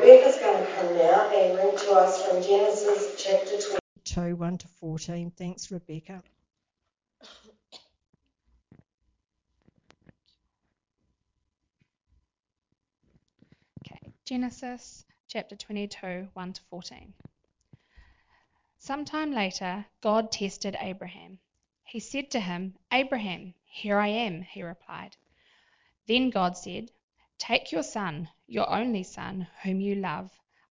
Rebecca's going to come now and read to us from Genesis chapter 22, 1 to 14. Thanks, Rebecca. Okay, Genesis chapter 22, 1 to 14. Sometime later, God tested Abraham. He said to him, Abraham, here I am, he replied. Then God said, Take your son, your only son, whom you love,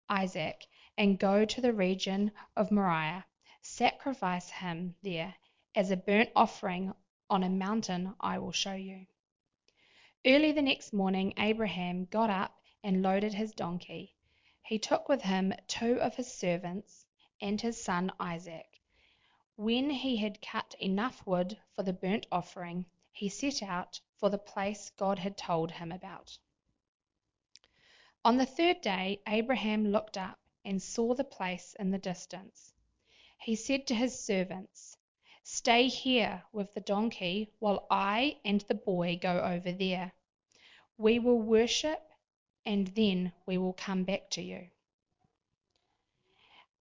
Isaac, and go to the region of Moriah. Sacrifice him there as a burnt offering on a mountain I will show you. Early the next morning, Abraham got up and loaded his donkey. He took with him two of his servants and his son Isaac. When he had cut enough wood for the burnt offering, he set out for the place God had told him about. On the third day, Abraham looked up and saw the place in the distance. He said to his servants, Stay here with the donkey while I and the boy go over there. We will worship and then we will come back to you.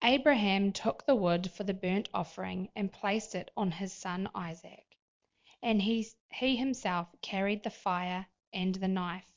Abraham took the wood for the burnt offering and placed it on his son Isaac, and he, himself carried the fire and the knife.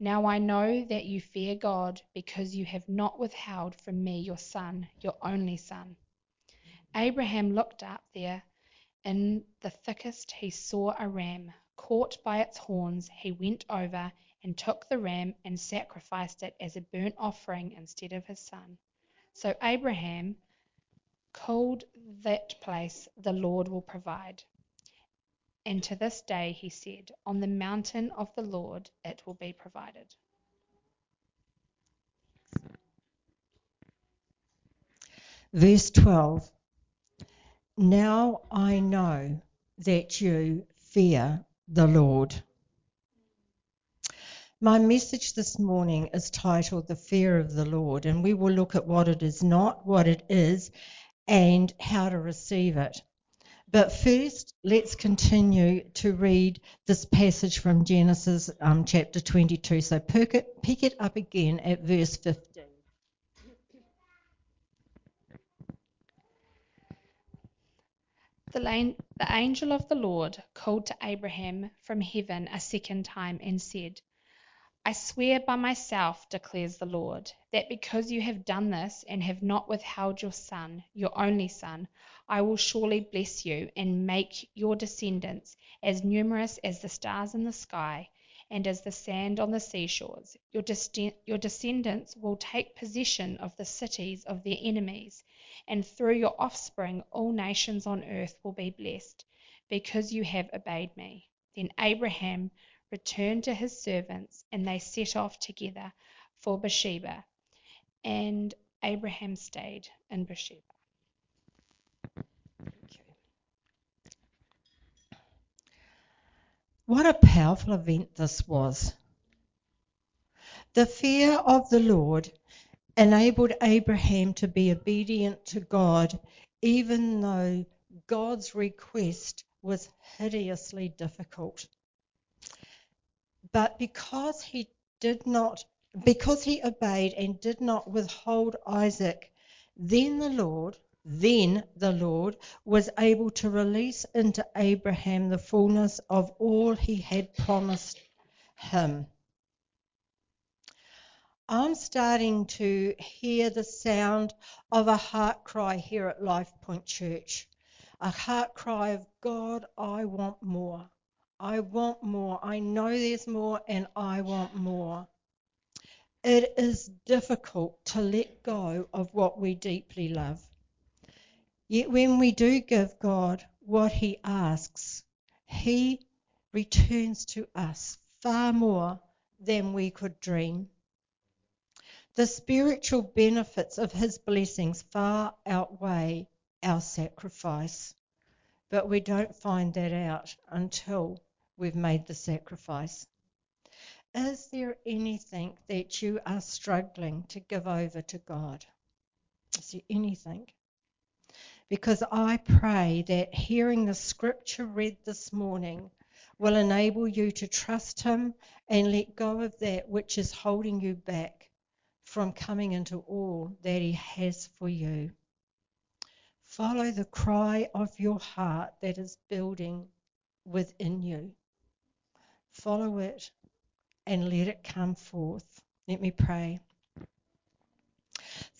Now I know that you fear God, because you have not withheld from me your son, your only son. Abraham looked up there. In the thickest he saw a ram. Caught by its horns, he went over and took the ram and sacrificed it as a burnt offering instead of his son. So Abraham called that place, The Lord will provide. And to this day he said, On the mountain of the Lord it will be provided. Verse 12 Now I know that you fear the Lord. My message this morning is titled The Fear of the Lord, and we will look at what it is not, what it is, and how to receive it. But first, let's continue to read this passage from Genesis um, chapter 22. So pick it, pick it up again at verse 15. The, the angel of the Lord called to Abraham from heaven a second time and said, I swear by myself, declares the Lord, that because you have done this and have not withheld your son, your only son, I will surely bless you and make your descendants as numerous as the stars in the sky and as the sand on the seashores. Your, descendants will take possession of the cities of their enemies, and through your offspring all nations on earth will be blessed, because you have obeyed me. Then Abraham returned to his servants, and they set off together for Beersheba. And Abraham stayed in Beersheba. What a powerful event this was. The fear of the Lord enabled Abraham to be obedient to God, even though God's request was hideously difficult. But because he did not, because he obeyed and did not withhold Isaac, then the Lord, then the Lord was able to release into Abraham the fullness of all he had promised him. I'm starting to hear the sound of a heart cry here at Life Point Church. A heart cry of God, I want more. I want more. I know there's more and I want more. It is difficult to let go of what we deeply love. Yet when we do give God what He asks, He returns to us far more than we could dream. The spiritual benefits of His blessings far outweigh our sacrifice. But we don't find that out until we've made the sacrifice. Is there anything that you are struggling to give over to God? Is there anything? Because I pray that hearing the scripture read this morning will enable you to trust Him and let go of that which is holding you back from coming into all that He has for you. Follow the cry of your heart that is building within you. Follow it and let it come forth. Let me pray.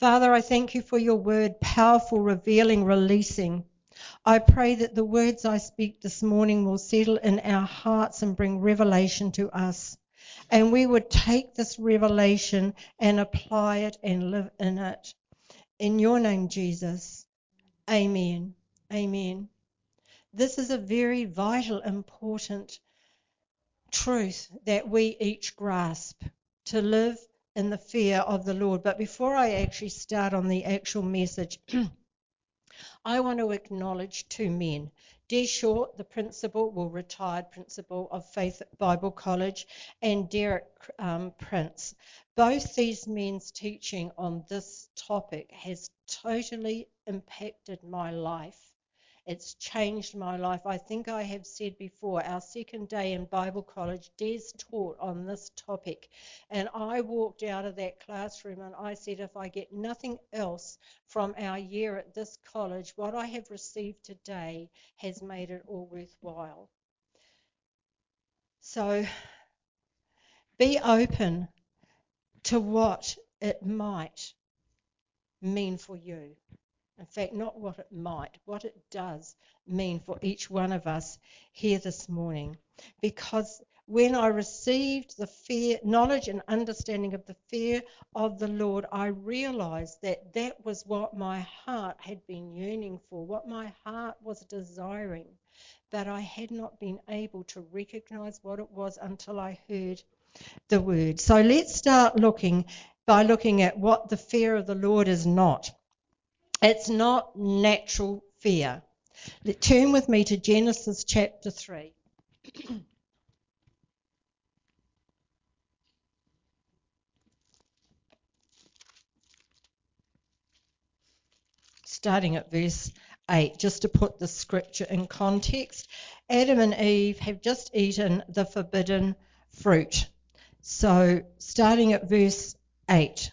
Father, I thank you for your word, powerful, revealing, releasing. I pray that the words I speak this morning will settle in our hearts and bring revelation to us. And we would take this revelation and apply it and live in it. In your name, Jesus. Amen. Amen. This is a very vital, important truth that we each grasp to live in the fear of the Lord. But before I actually start on the actual message, I want to acknowledge two men. Des Short, the principal, well, retired principal of Faith Bible College, and Derek um, Prince. Both these men's teaching on this topic has totally impacted my life it's changed my life. I think I have said before, our second day in Bible college, Des taught on this topic. And I walked out of that classroom and I said, if I get nothing else from our year at this college, what I have received today has made it all worthwhile. So be open to what it might mean for you. In fact, not what it might, what it does mean for each one of us here this morning. Because when I received the fear, knowledge and understanding of the fear of the Lord, I realized that that was what my heart had been yearning for, what my heart was desiring. But I had not been able to recognize what it was until I heard the word. So let's start looking by looking at what the fear of the Lord is not. It's not natural fear. Turn with me to Genesis chapter 3. Starting at verse 8, just to put the scripture in context. Adam and Eve have just eaten the forbidden fruit. So, starting at verse 8.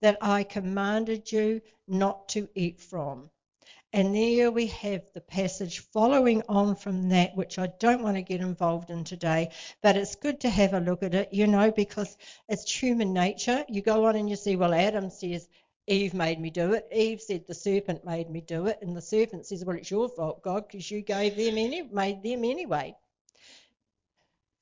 that I commanded you not to eat from. And there we have the passage following on from that, which I don't want to get involved in today, but it's good to have a look at it, you know, because it's human nature. You go on and you see, well, Adam says, Eve made me do it. Eve said the serpent made me do it, and the serpent says, well, it's your fault, God, because you gave them any, made them anyway.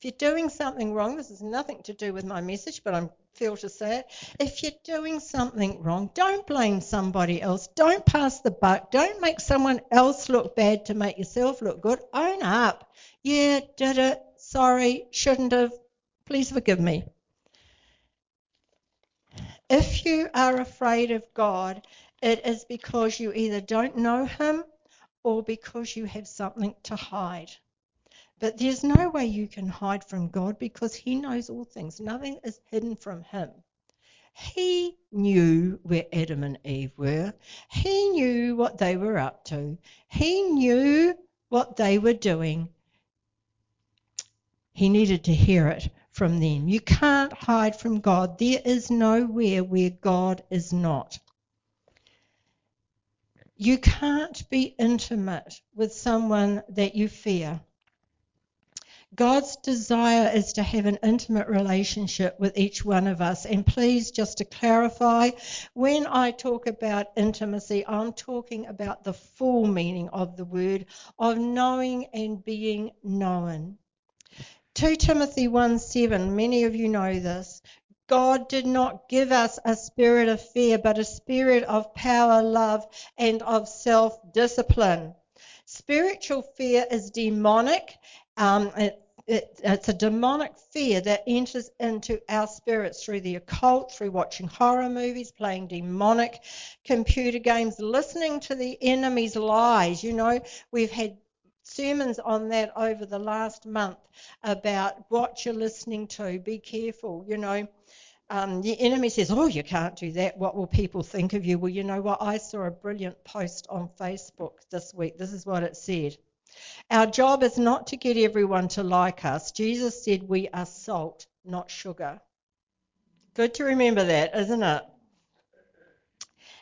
If you're doing something wrong, this has nothing to do with my message, but I feel to say it. If you're doing something wrong, don't blame somebody else. Don't pass the buck. Don't make someone else look bad to make yourself look good. Own up. Yeah, did it. Sorry, shouldn't have. Please forgive me. If you are afraid of God, it is because you either don't know Him or because you have something to hide. But there's no way you can hide from God because He knows all things. Nothing is hidden from Him. He knew where Adam and Eve were. He knew what they were up to. He knew what they were doing. He needed to hear it from them. You can't hide from God. There is nowhere where God is not. You can't be intimate with someone that you fear. God's desire is to have an intimate relationship with each one of us. And please, just to clarify, when I talk about intimacy, I'm talking about the full meaning of the word of knowing and being known. 2 Timothy 1 7, many of you know this. God did not give us a spirit of fear, but a spirit of power, love, and of self discipline. Spiritual fear is demonic. Um, it, it, it's a demonic fear that enters into our spirits through the occult, through watching horror movies, playing demonic computer games, listening to the enemy's lies. You know, we've had sermons on that over the last month about what you're listening to. Be careful, you know um, the enemy says, Oh, you can't do that. What will people think of you? Well, you know what? I saw a brilliant post on Facebook this week. This is what it said. Our job is not to get everyone to like us. Jesus said we are salt, not sugar. Good to remember that, isn't it?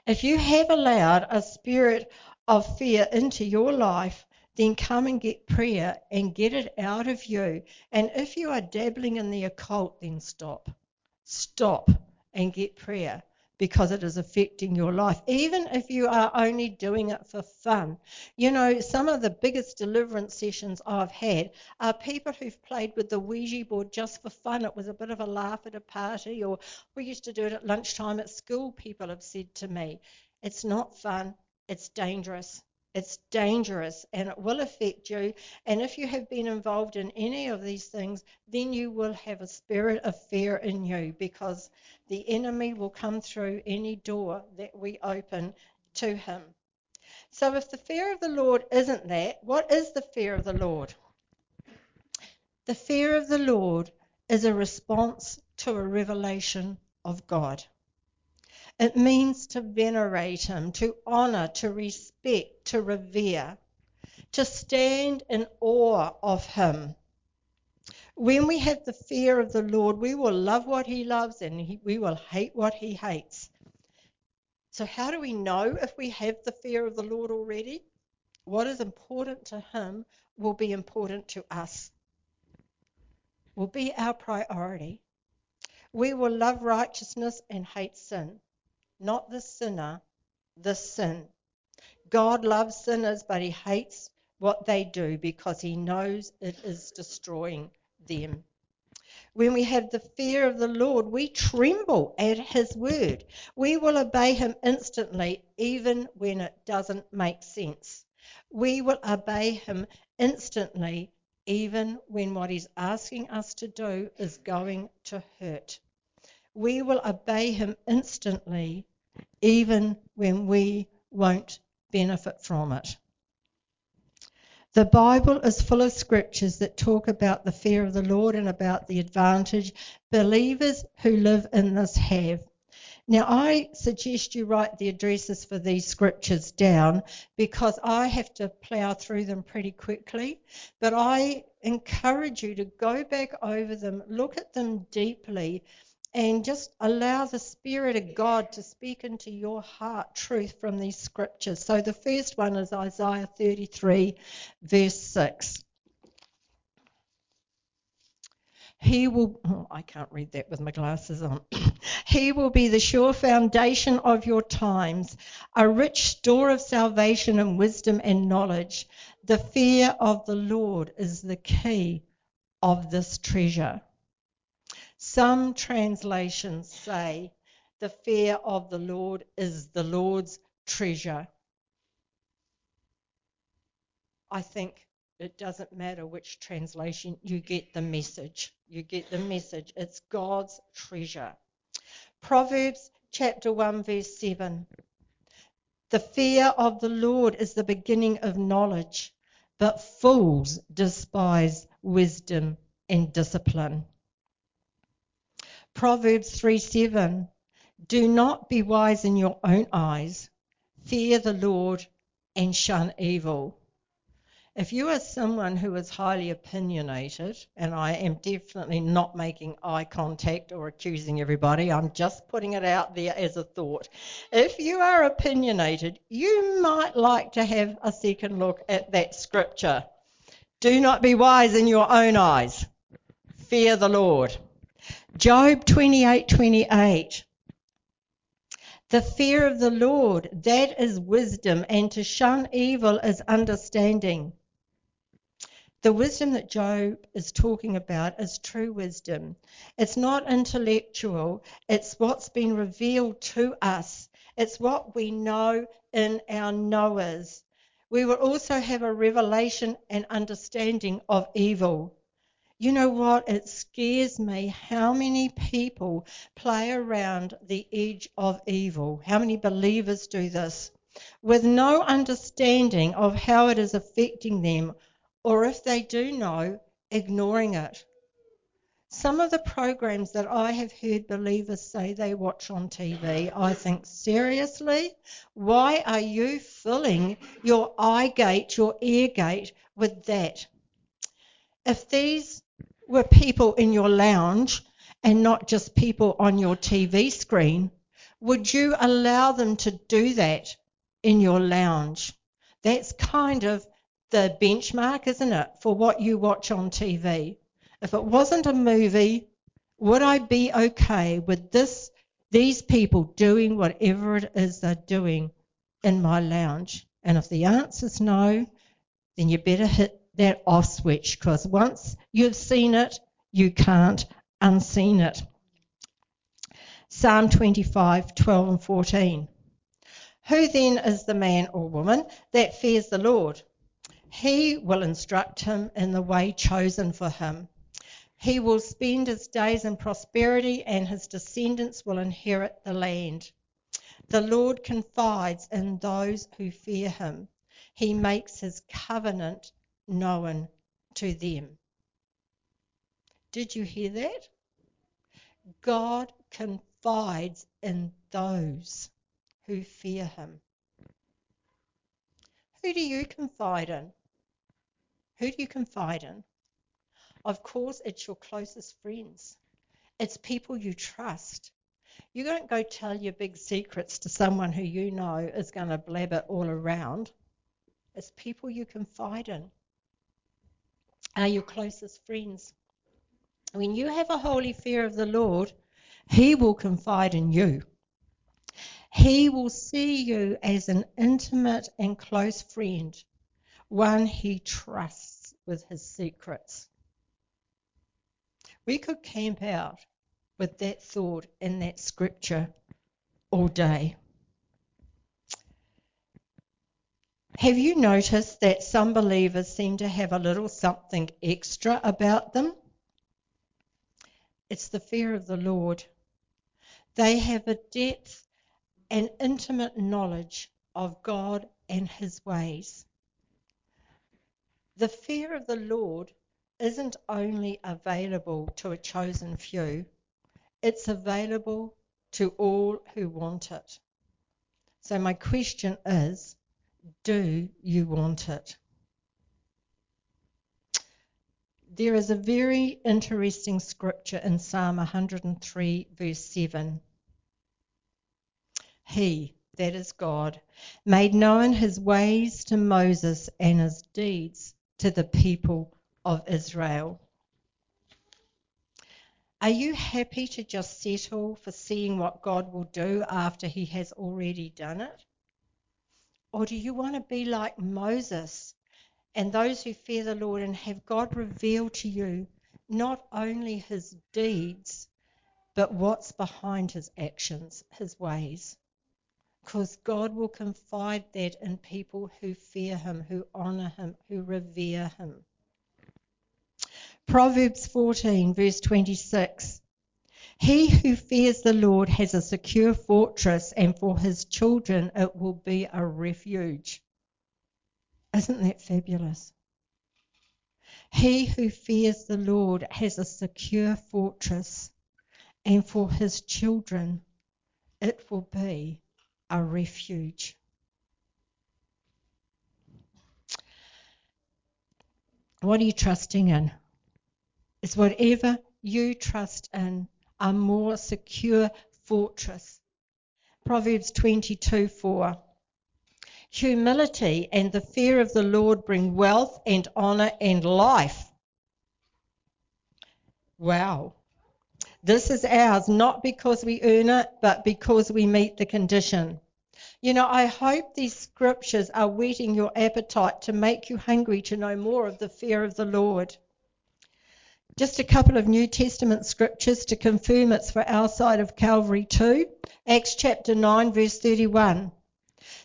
If you have allowed a spirit of fear into your life, then come and get prayer and get it out of you. And if you are dabbling in the occult, then stop stop and get prayer because it is affecting your life, even if you are only doing it for fun. You know, some of the biggest deliverance sessions I've had are people who've played with the Ouija board just for fun. It was a bit of a laugh at a party, or we used to do it at lunchtime at school, people have said to me. It's not fun, it's dangerous. It's dangerous and it will affect you. And if you have been involved in any of these things, then you will have a spirit of fear in you because the enemy will come through any door that we open to him. So if the fear of the Lord isn't that, what is the fear of the Lord? The fear of the Lord is a response to a revelation of God. It means to venerate him, to honor, to respect, to revere, to stand in awe of him. When we have the fear of the Lord, we will love what he loves and he, we will hate what he hates. So, how do we know if we have the fear of the Lord already? What is important to him will be important to us, will be our priority. We will love righteousness and hate sin not the sinner, the sin. God loves sinners, but he hates what they do because he knows it is destroying them. When we have the fear of the Lord, we tremble at his word. We will obey him instantly, even when it doesn't make sense. We will obey him instantly, even when what he's asking us to do is going to hurt we will obey him instantly, even when we won't benefit from it. The Bible is full of scriptures that talk about the fear of the Lord and about the advantage believers who live in this have. Now, I suggest you write the addresses for these scriptures down because I have to plough through them pretty quickly. But I encourage you to go back over them, look at them deeply, and just allow the Spirit of God to speak into your heart truth from these scriptures. So the first one is Isaiah 33, verse 6. He will, oh, I can't read that with my glasses on. he will be the sure foundation of your times, a rich store of salvation and wisdom and knowledge. The fear of the Lord is the key of this treasure. Some translations say the fear of the Lord is the Lord's treasure. I think it doesn't matter which translation, you get the message. You get the message. It's God's treasure. Proverbs chapter 1, verse 7. The fear of the Lord is the beginning of knowledge, but fools despise wisdom and discipline. Proverbs 3 7. Do not be wise in your own eyes. Fear the Lord and shun evil. If you are someone who is highly opinionated, and I am definitely not making eye contact or accusing everybody, I'm just putting it out there as a thought. If you are opinionated, you might like to have a second look at that scripture. Do not be wise in your own eyes. Fear the Lord. Job 28:28. The fear of the Lord, that is wisdom, and to shun evil is understanding. The wisdom that Job is talking about is true wisdom. It's not intellectual, it's what's been revealed to us. It's what we know in our knowers. We will also have a revelation and understanding of evil. You know what? It scares me how many people play around the edge of evil. How many believers do this with no understanding of how it is affecting them or if they do know, ignoring it. Some of the programs that I have heard believers say they watch on TV, I think, seriously, why are you filling your eye gate, your ear gate with that? If these were people in your lounge and not just people on your TV screen, would you allow them to do that in your lounge? That's kind of the benchmark, isn't it, for what you watch on TV? If it wasn't a movie, would I be okay with this these people doing whatever it is they're doing in my lounge? And if the answer's no, then you better hit that off switch because once you've seen it, you can't unseen it. Psalm 25, 12 and 14. Who then is the man or woman that fears the Lord? He will instruct him in the way chosen for him. He will spend his days in prosperity, and his descendants will inherit the land. The Lord confides in those who fear him. He makes his covenant known to them. Did you hear that? God confides in those who fear him. Who do you confide in? Who do you confide in? Of course, it's your closest friends. It's people you trust. You don't go tell your big secrets to someone who you know is going to blab it all around. It's people you confide in. Are your closest friends. When you have a holy fear of the Lord, He will confide in you. He will see you as an intimate and close friend one he trusts with his secrets. We could camp out with that thought in that scripture all day. Have you noticed that some believers seem to have a little something extra about them? It's the fear of the Lord. They have a depth and intimate knowledge of God and His ways. The fear of the Lord isn't only available to a chosen few, it's available to all who want it. So, my question is do you want it? There is a very interesting scripture in Psalm 103, verse 7. He, that is God, made known his ways to Moses and his deeds to the people of Israel. Are you happy to just settle for seeing what God will do after he has already done it? Or do you want to be like Moses and those who fear the Lord and have God reveal to you not only his deeds, but what's behind his actions, his ways? because God will confide that in people who fear Him, who honour Him, who revere Him. Proverbs 14, verse 26. He who fears the Lord has a secure fortress, and for his children it will be a refuge. Isn't that fabulous? He who fears the Lord has a secure fortress, and for his children it will be a refuge. What are you trusting in? Is whatever you trust in a more secure fortress? Proverbs 22 4. Humility and the fear of the Lord bring wealth and honor and life. Wow. This is ours not because we earn it, but because we meet the condition. You know, I hope these scriptures are whetting your appetite to make you hungry to know more of the fear of the Lord. Just a couple of New Testament scriptures to confirm it's for our side of Calvary too. Acts chapter 9, verse 31.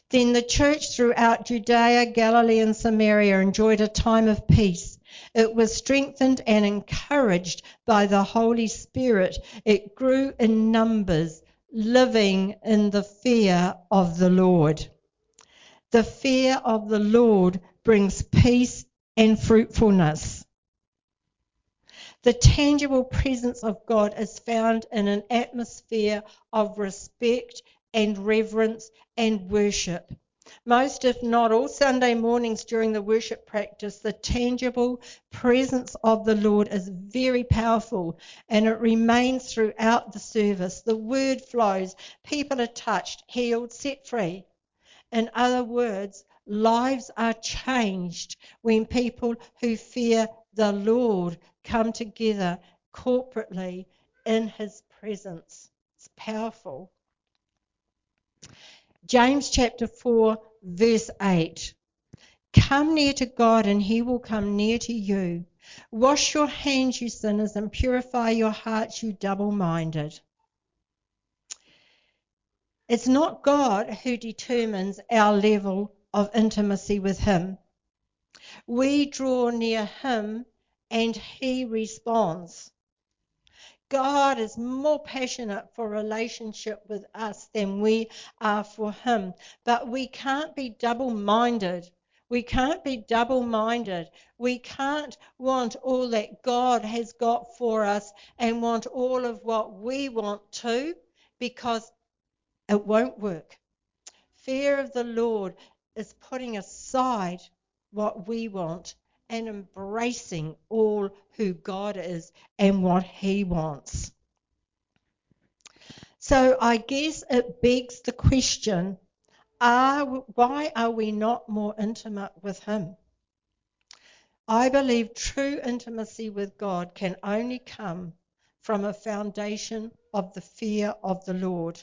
Then the church throughout Judea, Galilee, and Samaria enjoyed a time of peace. It was strengthened and encouraged by the Holy Spirit. It grew in numbers, living in the fear of the Lord. The fear of the Lord brings peace and fruitfulness. The tangible presence of God is found in an atmosphere of respect and reverence and worship. Most, if not all, Sunday mornings during the worship practice, the tangible presence of the Lord is very powerful and it remains throughout the service. The word flows, people are touched, healed, set free. In other words, lives are changed when people who fear the Lord come together corporately in His presence. It's powerful. James chapter 4, verse 8. Come near to God, and he will come near to you. Wash your hands, you sinners, and purify your hearts, you double minded. It's not God who determines our level of intimacy with Him. We draw near Him and He responds. God is more passionate for relationship with us than we are for Him. But we can't be double minded. We can't be double minded. We can't want all that God has got for us and want all of what we want too because it won't work. Fear of the Lord is putting aside what we want and embracing all who God is and what He wants. So I guess it begs the question are, why are we not more intimate with Him? I believe true intimacy with God can only come from a foundation of the fear of the Lord,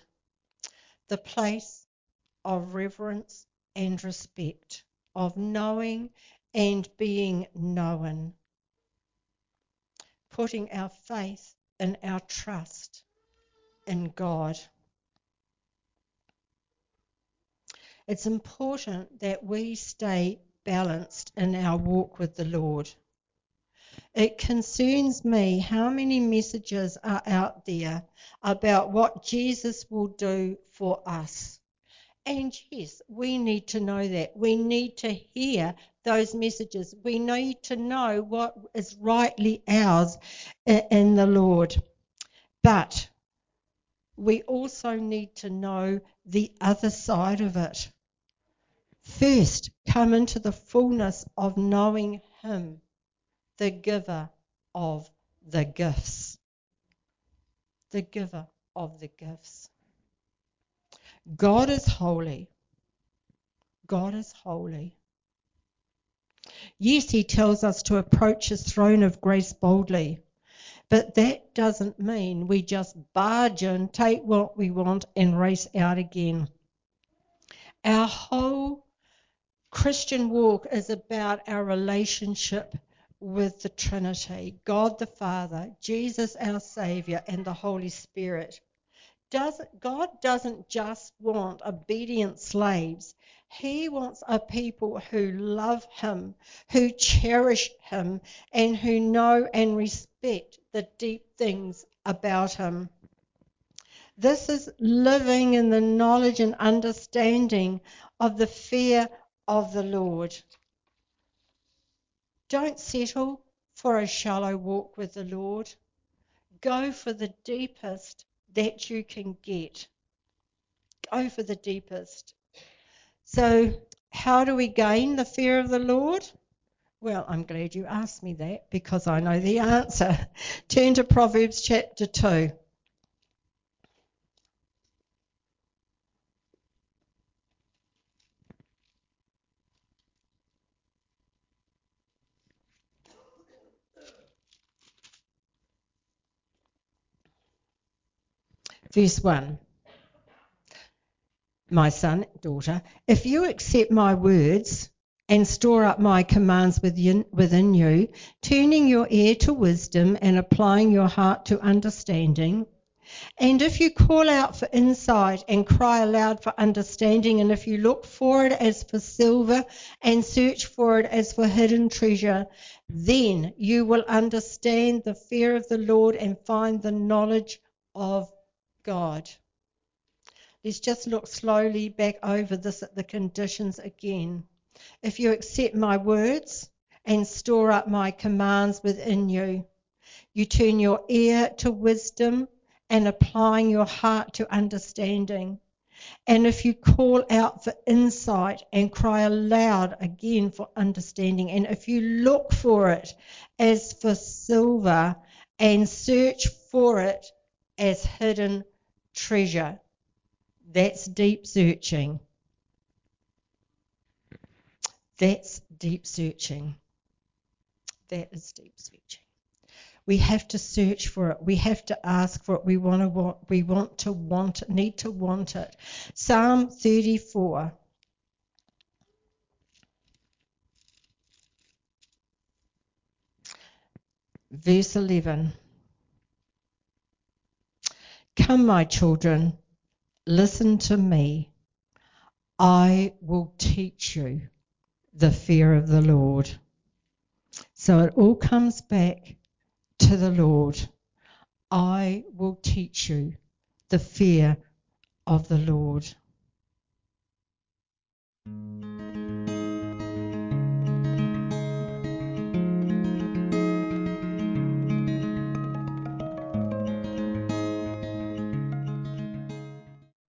the place of reverence and respect, of knowing and being known. Putting our faith and our trust in God. It's important that we stay balanced in our walk with the Lord. It concerns me how many messages are out there about what Jesus will do for us. And yes, we need to know that. We need to hear those messages. We need to know what is rightly ours uh, in the Lord. But we also need to know the other side of it. First, come into the fullness of knowing Him, the giver of the gifts. The giver of the gifts. God is holy. God is holy. Yes, he tells us to approach his throne of grace boldly. But that doesn't mean we just barge in, take what we want, and race out again. Our whole Christian walk is about our relationship with the Trinity God the Father, Jesus our Saviour, and the Holy Spirit doesn't, God doesn't just want obedient slaves. He wants a people who love Him, who cherish Him, and who know and respect the deep things about Him. This is living in the knowledge and understanding of the fear of the Lord. Don't settle for a shallow walk with the Lord. Go for the deepest that you can get. Go for the deepest. So, how do we gain the fear of the Lord? Well, I'm glad you asked me that because I know the answer. Turn to Proverbs chapter 2. Verse 1 My son, daughter, if you accept my words and store up my commands within, within you, turning your ear to wisdom and applying your heart to understanding, and if you call out for insight and cry aloud for understanding, and if you look for it as for silver and search for it as for hidden treasure, then you will understand the fear of the Lord and find the knowledge of God. Let's just look slowly back over this at the conditions again. If you accept my words and store up my commands within you, you turn your ear to wisdom and applying your heart to understanding. And if you call out for insight and cry aloud again for understanding, and if you look for it as for silver and search for it as hidden treasure. That's deep searching. That's deep searching. That is deep searching. We have to search for it. We have to ask for it. We want to want. We want to want it. Need to want it. Psalm 34. Verse 11. Come, my children, listen to me. I will teach you the fear of the Lord. So it all comes back to the Lord. I will teach you the fear of the Lord.